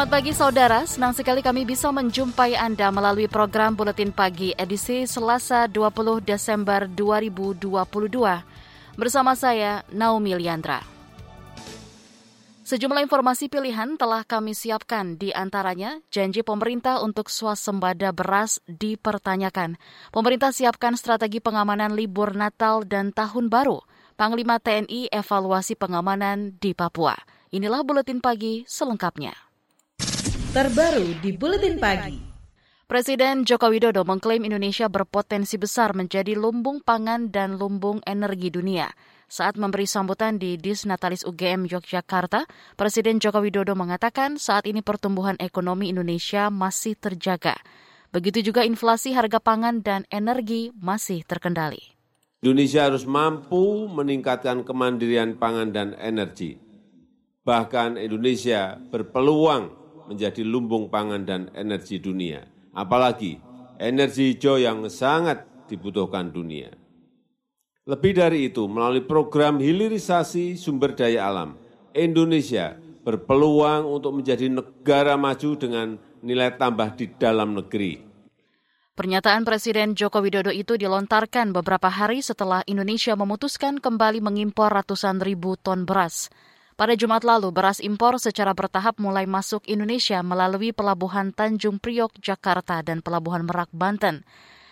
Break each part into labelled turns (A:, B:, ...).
A: Selamat pagi saudara, senang sekali kami bisa menjumpai Anda melalui program Buletin Pagi edisi Selasa 20 Desember 2022. Bersama saya, Naomi Liandra. Sejumlah informasi pilihan telah kami siapkan, di antaranya janji pemerintah untuk swasembada beras dipertanyakan. Pemerintah siapkan strategi pengamanan libur Natal dan Tahun Baru. Panglima TNI evaluasi pengamanan di Papua. Inilah Buletin Pagi selengkapnya
B: terbaru di Buletin Pagi.
A: Presiden Joko Widodo mengklaim Indonesia berpotensi besar menjadi lumbung pangan dan lumbung energi dunia. Saat memberi sambutan di Disnatalis UGM Yogyakarta, Presiden Joko Widodo mengatakan saat ini pertumbuhan ekonomi Indonesia masih terjaga. Begitu juga inflasi harga pangan dan energi masih terkendali.
C: Indonesia harus mampu meningkatkan kemandirian pangan dan energi. Bahkan Indonesia berpeluang menjadi lumbung pangan dan energi dunia, apalagi energi hijau yang sangat dibutuhkan dunia. Lebih dari itu, melalui program hilirisasi sumber daya alam, Indonesia berpeluang untuk menjadi negara maju dengan nilai tambah di dalam negeri.
A: Pernyataan Presiden Joko Widodo itu dilontarkan beberapa hari setelah Indonesia memutuskan kembali mengimpor ratusan ribu ton beras. Pada Jumat lalu, beras impor secara bertahap mulai masuk Indonesia melalui Pelabuhan Tanjung Priok, Jakarta, dan Pelabuhan Merak, Banten.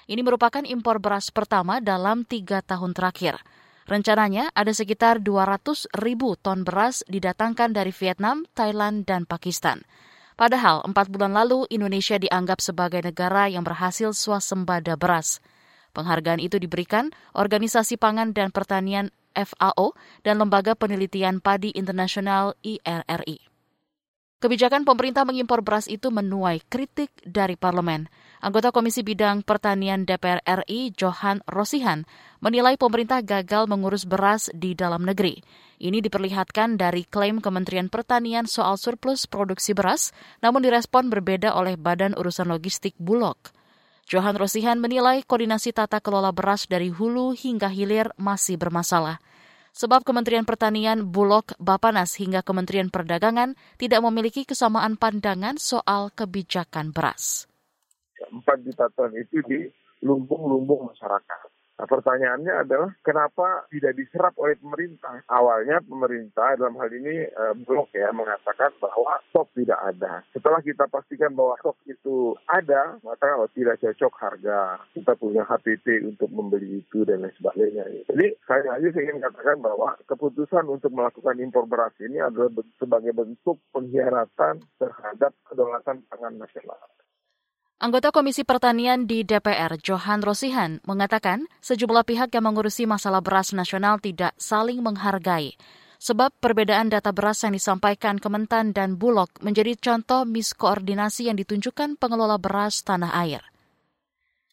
A: Ini merupakan impor beras pertama dalam tiga tahun terakhir. Rencananya ada sekitar 200 ribu ton beras didatangkan dari Vietnam, Thailand, dan Pakistan. Padahal empat bulan lalu Indonesia dianggap sebagai negara yang berhasil swasembada beras. Penghargaan itu diberikan Organisasi Pangan dan Pertanian FAO dan Lembaga Penelitian Padi Internasional IRRI. Kebijakan pemerintah mengimpor beras itu menuai kritik dari parlemen. Anggota Komisi Bidang Pertanian DPR RI, Johan Rosihan, menilai pemerintah gagal mengurus beras di dalam negeri. Ini diperlihatkan dari klaim Kementerian Pertanian soal surplus produksi beras, namun direspon berbeda oleh Badan Urusan Logistik Bulog. Johan Rosihan menilai koordinasi tata kelola beras dari hulu hingga hilir masih bermasalah. Sebab Kementerian Pertanian, Bulog, Bapanas hingga Kementerian Perdagangan tidak memiliki kesamaan pandangan soal kebijakan beras.
D: Empat juta ton itu di lumbung-lumbung masyarakat. Nah, pertanyaannya adalah kenapa tidak diserap oleh pemerintah? Awalnya pemerintah dalam hal ini e, blok ya mengatakan bahwa stok tidak ada. Setelah kita pastikan bahwa stok itu ada, maka oh, tidak cocok harga. Kita punya HPP untuk membeli itu dan lain sebagainya. Jadi saya saya ingin katakan bahwa keputusan untuk melakukan impor beras ini adalah sebagai bentuk pengkhianatan terhadap kedaulatan pangan nasional.
A: Anggota Komisi Pertanian di DPR, Johan Rosihan, mengatakan sejumlah pihak yang mengurusi masalah beras nasional tidak saling menghargai. Sebab perbedaan data beras yang disampaikan Kementan dan Bulog menjadi contoh miskoordinasi yang ditunjukkan pengelola beras tanah air.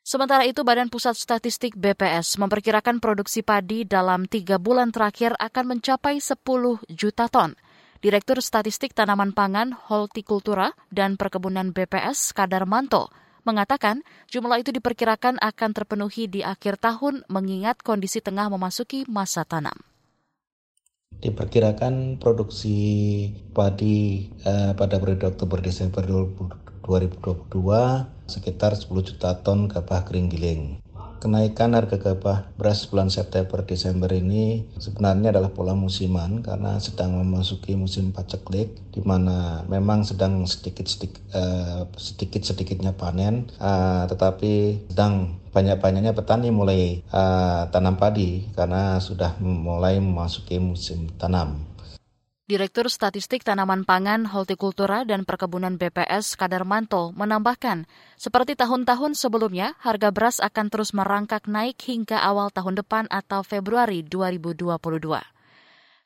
A: Sementara itu, Badan Pusat Statistik BPS memperkirakan produksi padi dalam tiga bulan terakhir akan mencapai 10 juta ton. Direktur Statistik Tanaman Pangan, Hortikultura, dan Perkebunan BPS, Kadarmanto, mengatakan jumlah itu diperkirakan akan terpenuhi di akhir tahun mengingat kondisi tengah memasuki masa tanam.
E: Diperkirakan produksi padi eh, pada periode Oktober-Desember 2022 sekitar 10 juta ton gabah kering giling kenaikan harga gabah beras bulan September Desember ini sebenarnya adalah pola musiman karena sedang memasuki musim paceklik di mana memang sedang sedikit sedikit uh, sedikit sedikitnya panen uh, tetapi sedang banyak-banyaknya petani mulai uh, tanam padi karena sudah mulai memasuki musim tanam.
A: Direktur Statistik Tanaman Pangan, Hortikultura, dan Perkebunan BPS Kadarmanto menambahkan, seperti tahun-tahun sebelumnya, harga beras akan terus merangkak naik hingga awal tahun depan atau Februari 2022.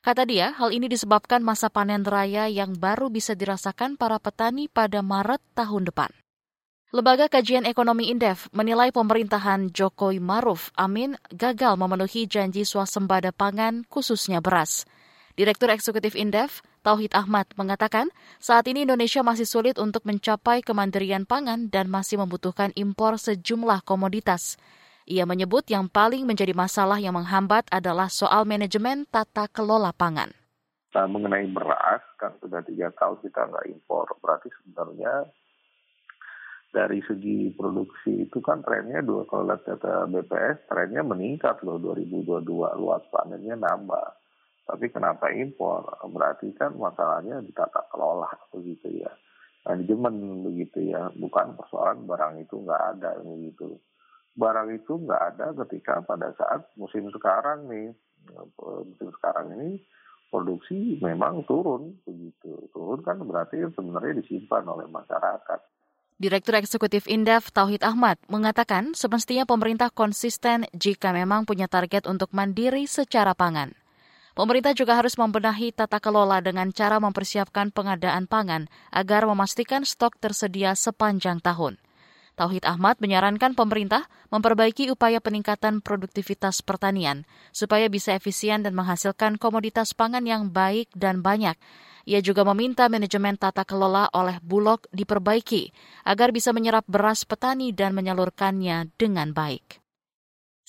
A: Kata dia, hal ini disebabkan masa panen raya yang baru bisa dirasakan para petani pada Maret tahun depan. Lembaga Kajian Ekonomi Indef menilai pemerintahan Jokowi Maruf Amin gagal memenuhi janji swasembada pangan khususnya beras. Direktur Eksekutif Indef, Tauhid Ahmad, mengatakan saat ini Indonesia masih sulit untuk mencapai kemandirian pangan dan masih membutuhkan impor sejumlah komoditas. Ia menyebut yang paling menjadi masalah yang menghambat adalah soal manajemen tata kelola pangan.
D: Nah, mengenai beras, kan sudah tiga tahun kita nggak impor. Berarti sebenarnya dari segi produksi itu kan trennya dua kalau lihat data BPS trennya meningkat loh 2022 luas panennya nambah. Tapi kenapa impor? Berarti kan masalahnya di tata kelola begitu ya. Manajemen begitu ya, bukan persoalan barang itu nggak ada begitu barang itu nggak ada ketika pada saat musim sekarang nih musim sekarang ini produksi memang turun begitu turun kan berarti sebenarnya disimpan oleh masyarakat.
A: Direktur Eksekutif Indef Tauhid Ahmad mengatakan semestinya pemerintah konsisten jika memang punya target untuk mandiri secara pangan. Pemerintah juga harus membenahi tata kelola dengan cara mempersiapkan pengadaan pangan agar memastikan stok tersedia sepanjang tahun. Tauhid Ahmad menyarankan pemerintah memperbaiki upaya peningkatan produktivitas pertanian supaya bisa efisien dan menghasilkan komoditas pangan yang baik dan banyak. Ia juga meminta manajemen tata kelola oleh Bulog diperbaiki agar bisa menyerap beras petani dan menyalurkannya dengan baik.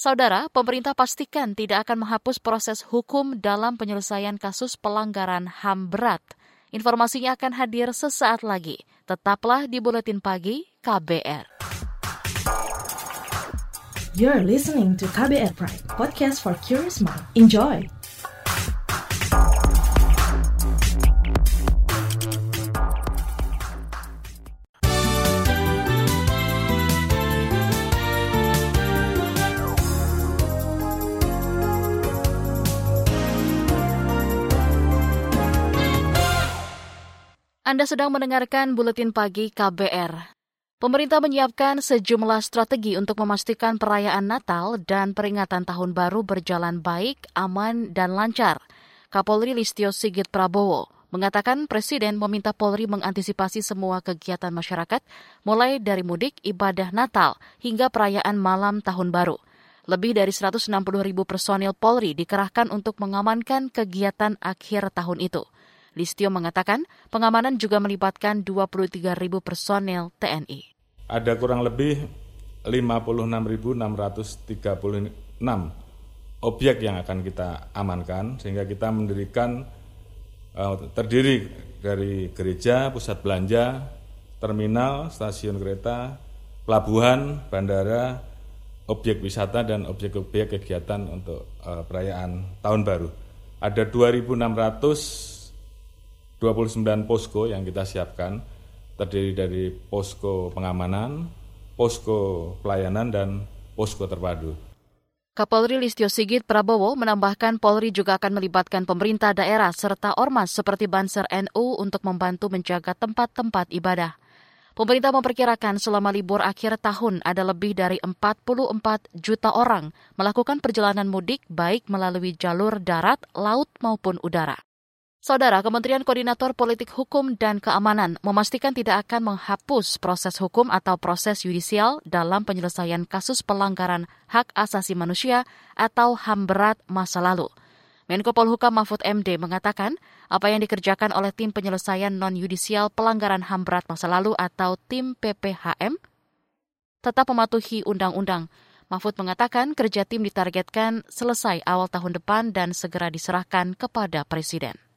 A: Saudara, pemerintah pastikan tidak akan menghapus proses hukum dalam penyelesaian kasus pelanggaran HAM berat. Informasinya akan hadir sesaat lagi. Tetaplah di Buletin Pagi KBR.
B: You're listening to KBR Pride, podcast for curious mind. Enjoy!
A: Anda sedang mendengarkan buletin pagi KBR. Pemerintah menyiapkan sejumlah strategi untuk memastikan perayaan Natal dan peringatan Tahun Baru berjalan baik, aman, dan lancar. Kapolri Listio Sigit Prabowo mengatakan Presiden meminta Polri mengantisipasi semua kegiatan masyarakat, mulai dari mudik, ibadah Natal, hingga perayaan malam Tahun Baru. Lebih dari 160 ribu personil Polri dikerahkan untuk mengamankan kegiatan akhir tahun itu. Listio mengatakan pengamanan juga melibatkan 23 ribu personel TNI
F: ada kurang lebih 56.636 objek yang akan kita amankan sehingga kita mendirikan uh, terdiri dari gereja, pusat belanja, terminal, stasiun kereta, pelabuhan, bandara, objek wisata dan objek-objek kegiatan untuk uh, perayaan tahun baru. Ada 2.629 posko yang kita siapkan terdiri dari posko pengamanan, posko pelayanan, dan posko terpadu.
A: Kapolri Listio Sigit Prabowo menambahkan Polri juga akan melibatkan pemerintah daerah serta ormas seperti Banser NU untuk membantu menjaga tempat-tempat ibadah. Pemerintah memperkirakan selama libur akhir tahun ada lebih dari 44 juta orang melakukan perjalanan mudik baik melalui jalur darat, laut maupun udara. Saudara, Kementerian Koordinator Politik Hukum dan Keamanan memastikan tidak akan menghapus proses hukum atau proses yudisial dalam penyelesaian kasus pelanggaran hak asasi manusia atau HAM berat masa lalu. Menko Polhukam Mahfud MD mengatakan apa yang dikerjakan oleh tim penyelesaian non-yudisial pelanggaran HAM berat masa lalu atau tim PPHM tetap mematuhi undang-undang. Mahfud mengatakan kerja tim ditargetkan selesai awal tahun depan dan segera diserahkan kepada Presiden.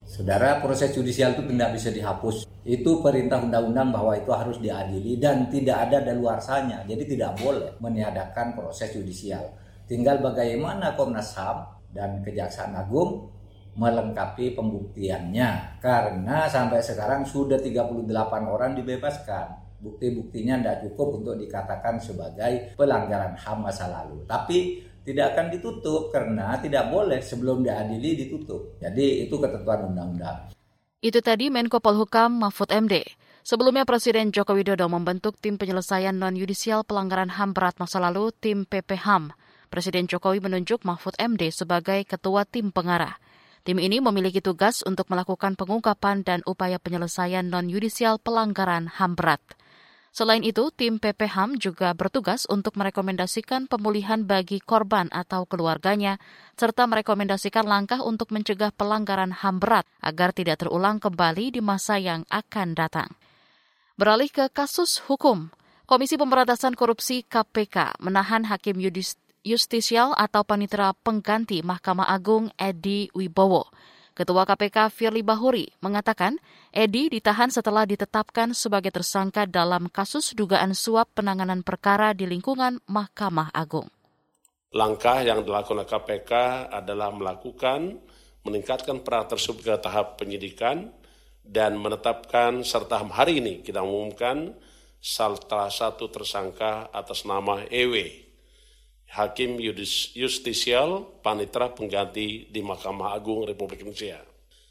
G: Saudara, proses judisial itu tidak bisa dihapus. Itu perintah undang-undang bahwa itu harus diadili dan tidak ada daluarsanya. Jadi tidak boleh meniadakan proses judisial. Tinggal bagaimana Komnas HAM dan Kejaksaan Agung melengkapi pembuktiannya. Karena sampai sekarang sudah 38 orang dibebaskan. Bukti-buktinya tidak cukup untuk dikatakan sebagai pelanggaran HAM masa lalu. Tapi tidak akan ditutup karena tidak boleh sebelum diadili ditutup. Jadi itu ketentuan undang-undang.
A: Itu tadi Menko Polhukam Mahfud MD. Sebelumnya Presiden Joko Widodo membentuk tim penyelesaian non-yudisial pelanggaran HAM berat masa lalu, tim PPHAM. Presiden Jokowi menunjuk Mahfud MD sebagai ketua tim pengarah. Tim ini memiliki tugas untuk melakukan pengungkapan dan upaya penyelesaian non-yudisial pelanggaran HAM berat. Selain itu, tim PPHAM juga bertugas untuk merekomendasikan pemulihan bagi korban atau keluarganya, serta merekomendasikan langkah untuk mencegah pelanggaran HAM berat agar tidak terulang kembali di masa yang akan datang. Beralih ke kasus hukum, Komisi Pemberantasan Korupsi KPK menahan Hakim Justisial atau Panitera Pengganti Mahkamah Agung Edi Wibowo Ketua KPK Firly Bahuri mengatakan Edi ditahan setelah ditetapkan sebagai tersangka dalam kasus dugaan suap penanganan perkara di lingkungan Mahkamah Agung.
H: Langkah yang dilakukan KPK adalah melakukan meningkatkan peran tersebut ke tahap penyidikan dan menetapkan serta hari ini kita umumkan salah satu tersangka atas nama EW Hakim Justisial Panitra Pengganti di Mahkamah Agung Republik Indonesia.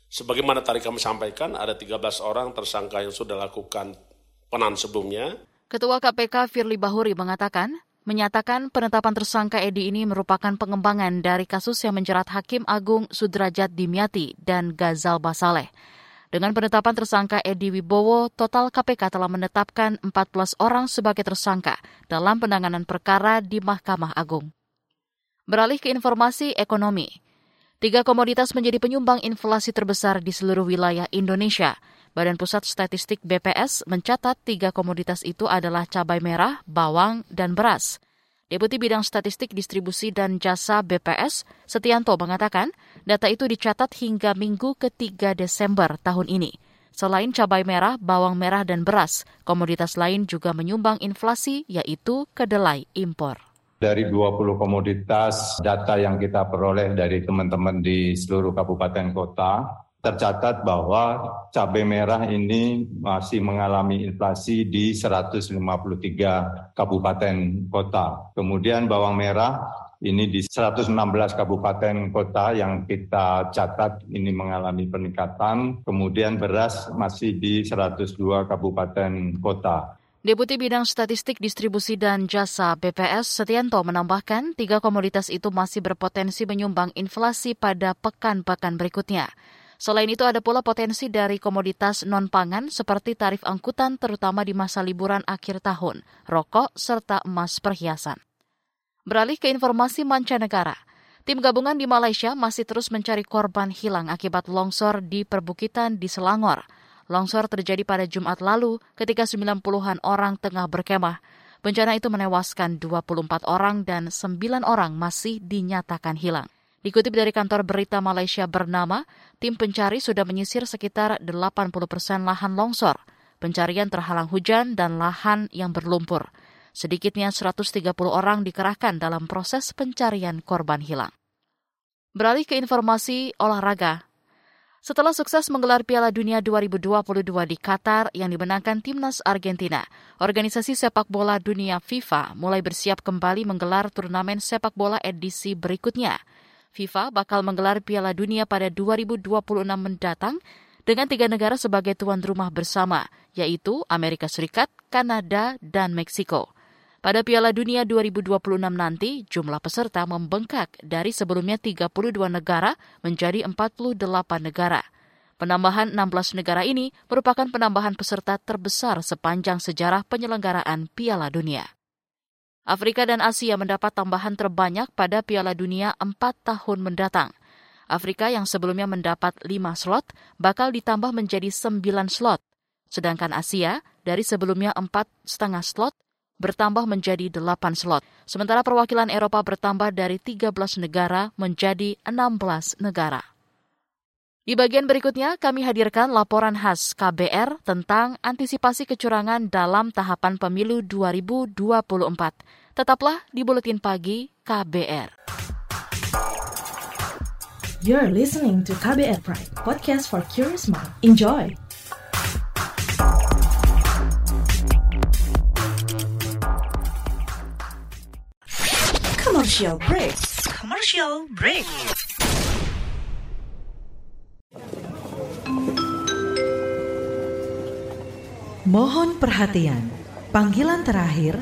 H: Sebagaimana tadi kami sampaikan, ada 13 orang tersangka yang sudah lakukan penan sebelumnya.
A: Ketua KPK Firly Bahuri mengatakan, menyatakan penetapan tersangka Edi ini merupakan pengembangan dari kasus yang menjerat Hakim Agung Sudrajat Dimyati dan Gazal Basaleh. Dengan penetapan tersangka Edi Wibowo, total KPK telah menetapkan 14 orang sebagai tersangka dalam penanganan perkara di Mahkamah Agung. Beralih ke informasi ekonomi. Tiga komoditas menjadi penyumbang inflasi terbesar di seluruh wilayah Indonesia. Badan Pusat Statistik BPS mencatat tiga komoditas itu adalah cabai merah, bawang, dan beras. Deputi Bidang Statistik Distribusi dan Jasa BPS, Setianto mengatakan, data itu dicatat hingga minggu ketiga Desember tahun ini. Selain cabai merah, bawang merah, dan beras, komoditas lain juga menyumbang inflasi, yaitu kedelai impor.
I: Dari 20 komoditas data yang kita peroleh dari teman-teman di seluruh kabupaten kota, tercatat bahwa cabai merah ini masih mengalami inflasi di 153 kabupaten kota. Kemudian bawang merah ini di 116 kabupaten kota yang kita catat ini mengalami peningkatan. Kemudian beras masih di 102 kabupaten kota.
A: Deputi Bidang Statistik Distribusi dan Jasa BPS Setianto menambahkan tiga komoditas itu masih berpotensi menyumbang inflasi pada pekan-pekan berikutnya. Selain itu ada pula potensi dari komoditas non-pangan seperti tarif angkutan terutama di masa liburan akhir tahun, rokok, serta emas perhiasan. Beralih ke informasi mancanegara. Tim gabungan di Malaysia masih terus mencari korban hilang akibat longsor di perbukitan di Selangor. Longsor terjadi pada Jumat lalu ketika 90-an orang tengah berkemah. Bencana itu menewaskan 24 orang dan 9 orang masih dinyatakan hilang. Dikutip dari kantor berita Malaysia bernama, tim pencari sudah menyisir sekitar 80 persen lahan longsor. Pencarian terhalang hujan dan lahan yang berlumpur. Sedikitnya 130 orang dikerahkan dalam proses pencarian korban hilang. Beralih ke informasi olahraga. Setelah sukses menggelar Piala Dunia 2022 di Qatar yang dimenangkan timnas Argentina, organisasi sepak bola dunia FIFA mulai bersiap kembali menggelar turnamen sepak bola edisi berikutnya. FIFA bakal menggelar Piala Dunia pada 2026 mendatang dengan tiga negara sebagai tuan rumah bersama, yaitu Amerika Serikat, Kanada, dan Meksiko. Pada Piala Dunia 2026 nanti, jumlah peserta membengkak dari sebelumnya 32 negara menjadi 48 negara. Penambahan 16 negara ini merupakan penambahan peserta terbesar sepanjang sejarah penyelenggaraan Piala Dunia. Afrika dan Asia mendapat tambahan terbanyak pada Piala Dunia empat tahun mendatang. Afrika yang sebelumnya mendapat lima slot bakal ditambah menjadi sembilan slot, sedangkan Asia dari sebelumnya empat setengah slot bertambah menjadi delapan slot. Sementara perwakilan Eropa bertambah dari 13 negara menjadi 16 negara. Di bagian berikutnya, kami hadirkan laporan khas KBR tentang antisipasi kecurangan dalam tahapan pemilu 2024. Tetaplah di Buletin Pagi KBR.
B: You're listening to KBR Pride, podcast for curious mind. Enjoy! Commercial break. Commercial break. Mohon perhatian. Panggilan terakhir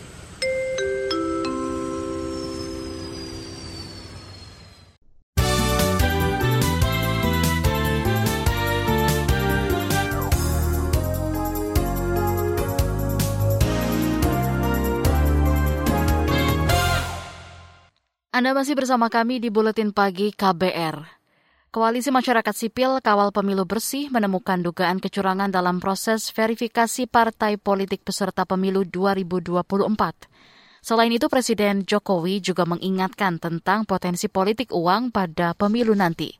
A: Anda masih bersama kami di Buletin Pagi KBR. Koalisi Masyarakat Sipil Kawal Pemilu Bersih menemukan dugaan kecurangan dalam proses verifikasi partai politik peserta pemilu 2024. Selain itu, Presiden Jokowi juga mengingatkan tentang potensi politik uang pada pemilu nanti.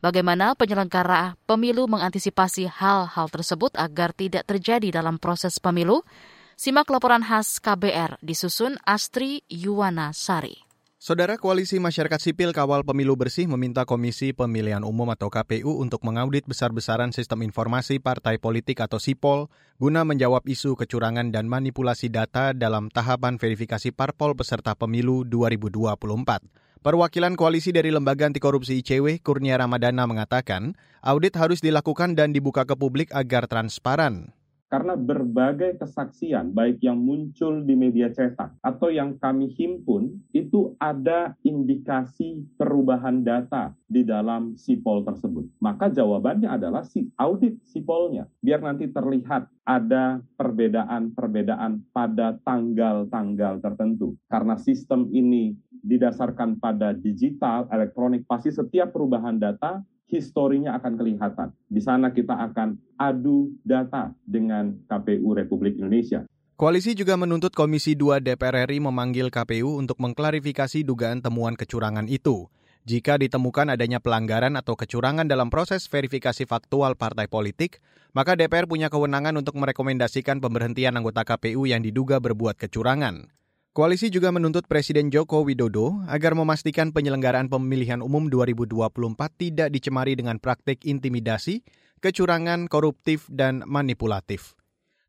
A: Bagaimana penyelenggara pemilu mengantisipasi hal-hal tersebut agar tidak terjadi dalam proses pemilu? Simak laporan khas KBR disusun Astri Yuwana Sari.
J: Saudara Koalisi Masyarakat Sipil Kawal Pemilu Bersih meminta Komisi Pemilihan Umum atau KPU untuk mengaudit besar-besaran sistem informasi partai politik atau SIPOL guna menjawab isu kecurangan dan manipulasi data dalam tahapan verifikasi parpol peserta pemilu 2024. Perwakilan koalisi dari Lembaga Anti Korupsi ICW, Kurnia Ramadana mengatakan, audit harus dilakukan dan dibuka ke publik agar transparan
K: karena berbagai kesaksian baik yang muncul di media cetak atau yang kami himpun itu ada indikasi perubahan data di dalam sipol tersebut. Maka jawabannya adalah si audit sipolnya biar nanti terlihat ada perbedaan-perbedaan pada tanggal-tanggal tertentu. Karena sistem ini didasarkan pada digital, elektronik, pasti setiap perubahan data historinya akan kelihatan. Di sana kita akan adu data dengan KPU Republik Indonesia.
J: Koalisi juga menuntut Komisi 2 DPR RI memanggil KPU untuk mengklarifikasi dugaan temuan kecurangan itu. Jika ditemukan adanya pelanggaran atau kecurangan dalam proses verifikasi faktual partai politik, maka DPR punya kewenangan untuk merekomendasikan pemberhentian anggota KPU yang diduga berbuat kecurangan. Koalisi juga menuntut Presiden Joko Widodo agar memastikan penyelenggaraan pemilihan umum 2024 tidak dicemari dengan praktik intimidasi, kecurangan, koruptif, dan manipulatif.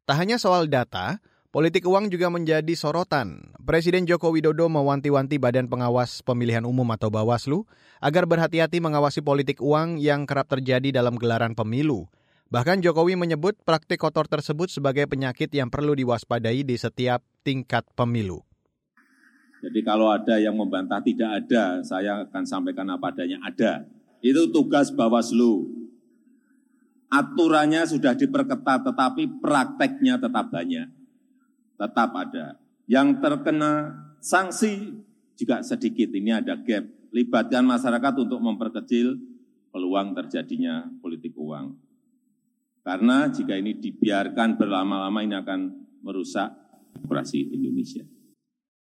J: Tak hanya soal data, politik uang juga menjadi sorotan. Presiden Joko Widodo mewanti-wanti Badan Pengawas Pemilihan Umum atau Bawaslu agar berhati-hati mengawasi politik uang yang kerap terjadi dalam gelaran pemilu. Bahkan Jokowi menyebut praktik kotor tersebut sebagai penyakit yang perlu diwaspadai di setiap tingkat pemilu.
L: Jadi kalau ada yang membantah tidak ada, saya akan sampaikan apa adanya ada. Itu tugas Bawaslu. Aturannya sudah diperketat, tetapi prakteknya tetap banyak. Tetap ada. Yang terkena sanksi juga sedikit. Ini ada gap. Libatkan masyarakat untuk memperkecil peluang terjadinya politik uang. Karena jika ini dibiarkan berlama-lama ini akan merusak demokrasi Indonesia.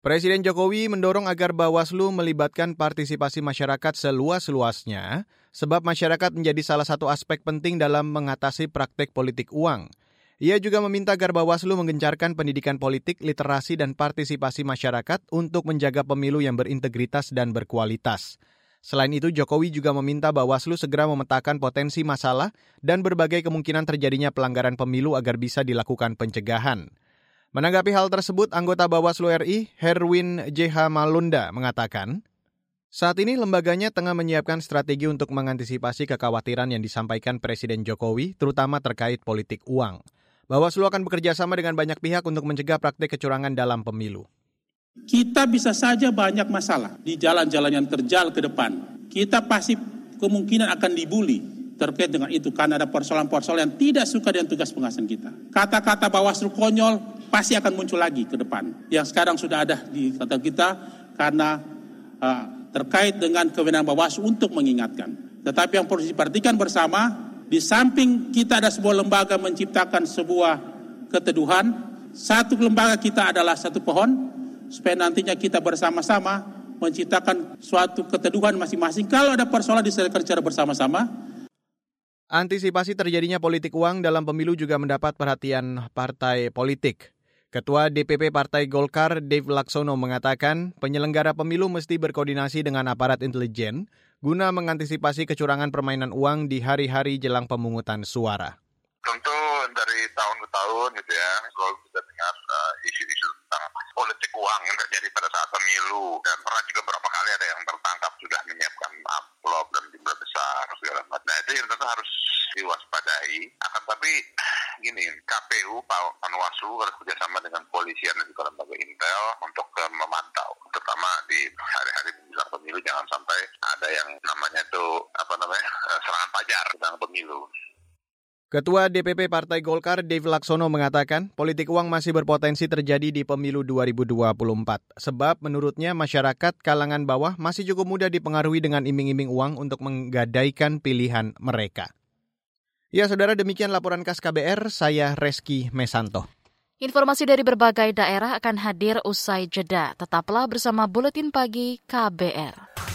J: Presiden Jokowi mendorong agar Bawaslu melibatkan partisipasi masyarakat seluas-luasnya, sebab masyarakat menjadi salah satu aspek penting dalam mengatasi praktek politik uang. Ia juga meminta agar Bawaslu menggencarkan pendidikan politik, literasi, dan partisipasi masyarakat untuk menjaga pemilu yang berintegritas dan berkualitas. Selain itu, Jokowi juga meminta Bawaslu segera memetakan potensi masalah dan berbagai kemungkinan terjadinya pelanggaran pemilu agar bisa dilakukan pencegahan. Menanggapi hal tersebut, anggota Bawaslu RI, Herwin JH Malunda, mengatakan, saat ini lembaganya tengah menyiapkan strategi untuk mengantisipasi kekhawatiran yang disampaikan Presiden Jokowi, terutama terkait politik uang. Bawaslu akan bekerja sama dengan banyak pihak untuk mencegah praktik kecurangan dalam pemilu.
M: Kita bisa saja banyak masalah di jalan-jalan yang terjal ke depan. Kita pasti kemungkinan akan dibully terkait dengan itu karena ada persoalan-persoalan yang tidak suka dengan tugas pengawasan kita. Kata-kata Bawaslu konyol pasti akan muncul lagi ke depan. Yang sekarang sudah ada di kata kita karena uh, terkait dengan kewenangan Bawaslu untuk mengingatkan. Tetapi yang perlu diperhatikan bersama, di samping kita ada sebuah lembaga menciptakan sebuah keteduhan, satu lembaga kita adalah satu pohon, supaya nantinya kita bersama-sama menciptakan suatu keteduhan masing-masing. Kalau ada persoalan diselesaikan secara bersama-sama,
J: Antisipasi terjadinya politik uang dalam pemilu juga mendapat perhatian partai politik. Ketua DPP Partai Golkar, Dave Laksono, mengatakan penyelenggara pemilu mesti berkoordinasi dengan aparat intelijen guna mengantisipasi kecurangan permainan uang di hari-hari jelang pemungutan suara.
N: Tentu dari tahun ke tahun gitu ya, selalu kita dengar politik uang yang terjadi pada saat pemilu dan pernah juga beberapa kali ada yang tertangkap sudah menyiapkan amplop dan jumlah besar segala macam. Nah itu yang tentu harus diwaspadai. Akan tapi gini, KPU, Panwaslu harus bekerjasama dengan polisian dan juga lembaga intel untuk uh, memantau, terutama di hari-hari menjelang pemilu jangan sampai ada yang namanya itu apa namanya uh, serangan pajar tentang pemilu.
J: Ketua DPP Partai Golkar Dave Laksono mengatakan politik uang masih berpotensi terjadi di pemilu 2024 sebab menurutnya masyarakat kalangan bawah masih cukup mudah dipengaruhi dengan iming-iming uang untuk menggadaikan pilihan mereka. Ya saudara demikian laporan khas KBR, saya Reski Mesanto.
A: Informasi dari berbagai daerah akan hadir usai jeda. Tetaplah bersama Buletin Pagi KBR.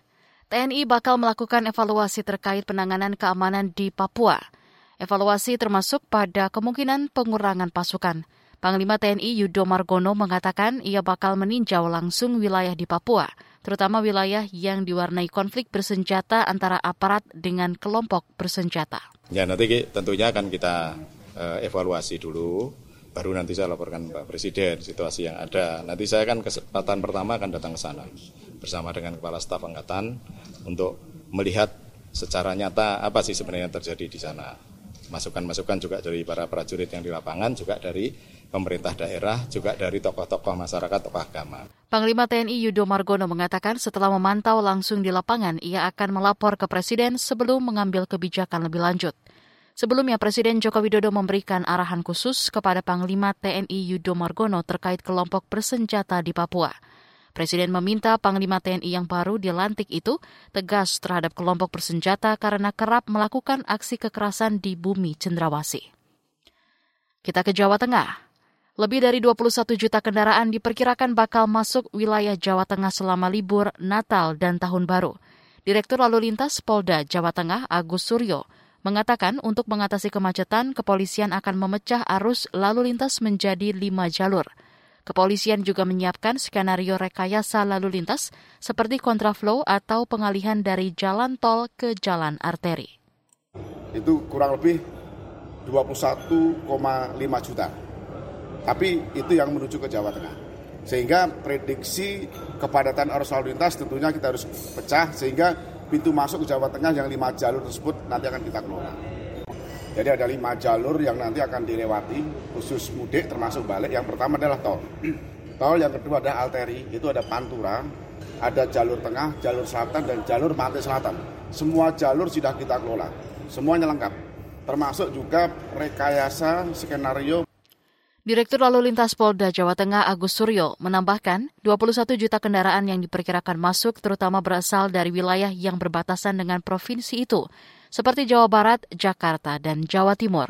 A: TNI bakal melakukan evaluasi terkait penanganan keamanan di Papua. Evaluasi termasuk pada kemungkinan pengurangan pasukan. Panglima TNI Yudo Margono mengatakan ia bakal meninjau langsung wilayah di Papua, terutama wilayah yang diwarnai konflik bersenjata antara aparat dengan kelompok bersenjata.
O: Ya nanti tentunya akan kita uh, evaluasi dulu, baru nanti saya laporkan Pak Presiden situasi yang ada. Nanti saya akan kesempatan pertama akan datang ke sana bersama dengan Kepala Staf Angkatan untuk melihat secara nyata apa sih sebenarnya yang terjadi di sana. Masukan-masukan juga dari para prajurit yang di lapangan, juga dari pemerintah daerah, juga dari tokoh-tokoh masyarakat, tokoh agama.
A: Panglima TNI Yudo Margono mengatakan setelah memantau langsung di lapangan, ia akan melapor ke Presiden sebelum mengambil kebijakan lebih lanjut. Sebelumnya, Presiden Joko Widodo memberikan arahan khusus kepada Panglima TNI Yudo Margono terkait kelompok bersenjata di Papua. Presiden meminta Panglima TNI yang baru dilantik itu tegas terhadap kelompok bersenjata karena kerap melakukan aksi kekerasan di bumi cendrawasih. Kita ke Jawa Tengah. Lebih dari 21 juta kendaraan diperkirakan bakal masuk wilayah Jawa Tengah selama libur Natal dan Tahun Baru. Direktur Lalu Lintas Polda Jawa Tengah Agus Suryo mengatakan untuk mengatasi kemacetan, kepolisian akan memecah arus lalu lintas menjadi lima jalur – Kepolisian juga menyiapkan skenario rekayasa lalu lintas seperti kontraflow atau pengalihan dari jalan tol ke jalan arteri.
P: Itu kurang lebih 21,5 juta. Tapi itu yang menuju ke Jawa Tengah. Sehingga prediksi kepadatan arus lalu lintas tentunya kita harus pecah sehingga pintu masuk ke Jawa Tengah yang lima jalur tersebut nanti akan kita kelola. Jadi ada lima jalur yang nanti akan dilewati khusus mudik termasuk balik. Yang pertama adalah tol. Tol yang kedua ada alteri, itu ada pantura, ada jalur tengah, jalur selatan, dan jalur pantai selatan. Semua jalur sudah kita kelola, semuanya lengkap. Termasuk juga rekayasa skenario
A: Direktur Lalu Lintas Polda Jawa Tengah Agus Suryo menambahkan 21 juta kendaraan yang diperkirakan masuk terutama berasal dari wilayah yang berbatasan dengan provinsi itu seperti Jawa Barat, Jakarta, dan Jawa Timur.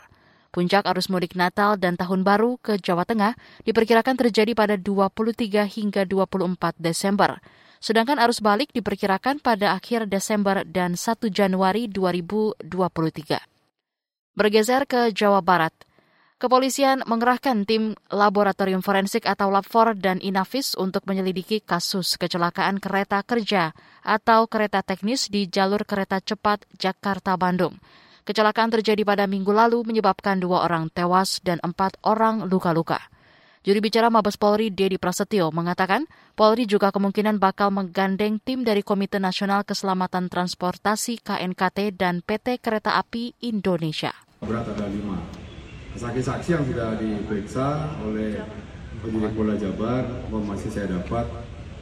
A: Puncak arus mudik Natal dan Tahun Baru ke Jawa Tengah diperkirakan terjadi pada 23 hingga 24 Desember. Sedangkan arus balik diperkirakan pada akhir Desember dan 1 Januari 2023. Bergeser ke Jawa Barat, Kepolisian mengerahkan tim laboratorium forensik atau Labfor dan Inavis untuk menyelidiki kasus kecelakaan kereta kerja atau kereta teknis di jalur kereta cepat Jakarta-Bandung. Kecelakaan terjadi pada minggu lalu menyebabkan dua orang tewas dan empat orang luka-luka. Juri bicara Mabes Polri Dedi Prasetyo mengatakan Polri juga kemungkinan bakal menggandeng tim dari Komite Nasional Keselamatan Transportasi KNKT dan PT Kereta Api Indonesia.
Q: Saksi-saksi yang sudah diperiksa oleh penyidik Polda Jabar, informasi saya dapat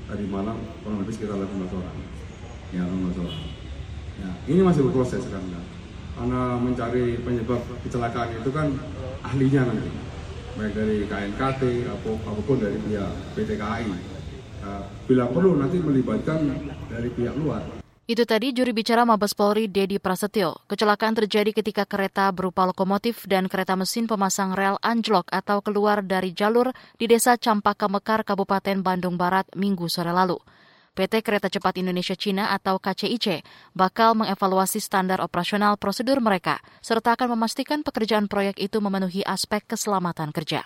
Q: tadi malam kurang lebih sekitar 18 orang. Ya, 18 orang. Ya, ini masih berproses sekarang. Karena mencari penyebab kecelakaan itu kan ahlinya nanti, baik dari KNKT apa pun dari pihak PT KAI. Nah, bila perlu nanti melibatkan dari pihak luar.
A: Itu tadi juri bicara Mabes Polri Dedi Prasetyo. Kecelakaan terjadi ketika kereta berupa lokomotif dan kereta mesin pemasang rel anjlok atau keluar dari jalur di Desa Campaka Mekar, Kabupaten Bandung Barat, Minggu sore lalu. PT Kereta Cepat Indonesia Cina atau KCIC bakal mengevaluasi standar operasional prosedur mereka serta akan memastikan pekerjaan proyek itu memenuhi aspek keselamatan kerja.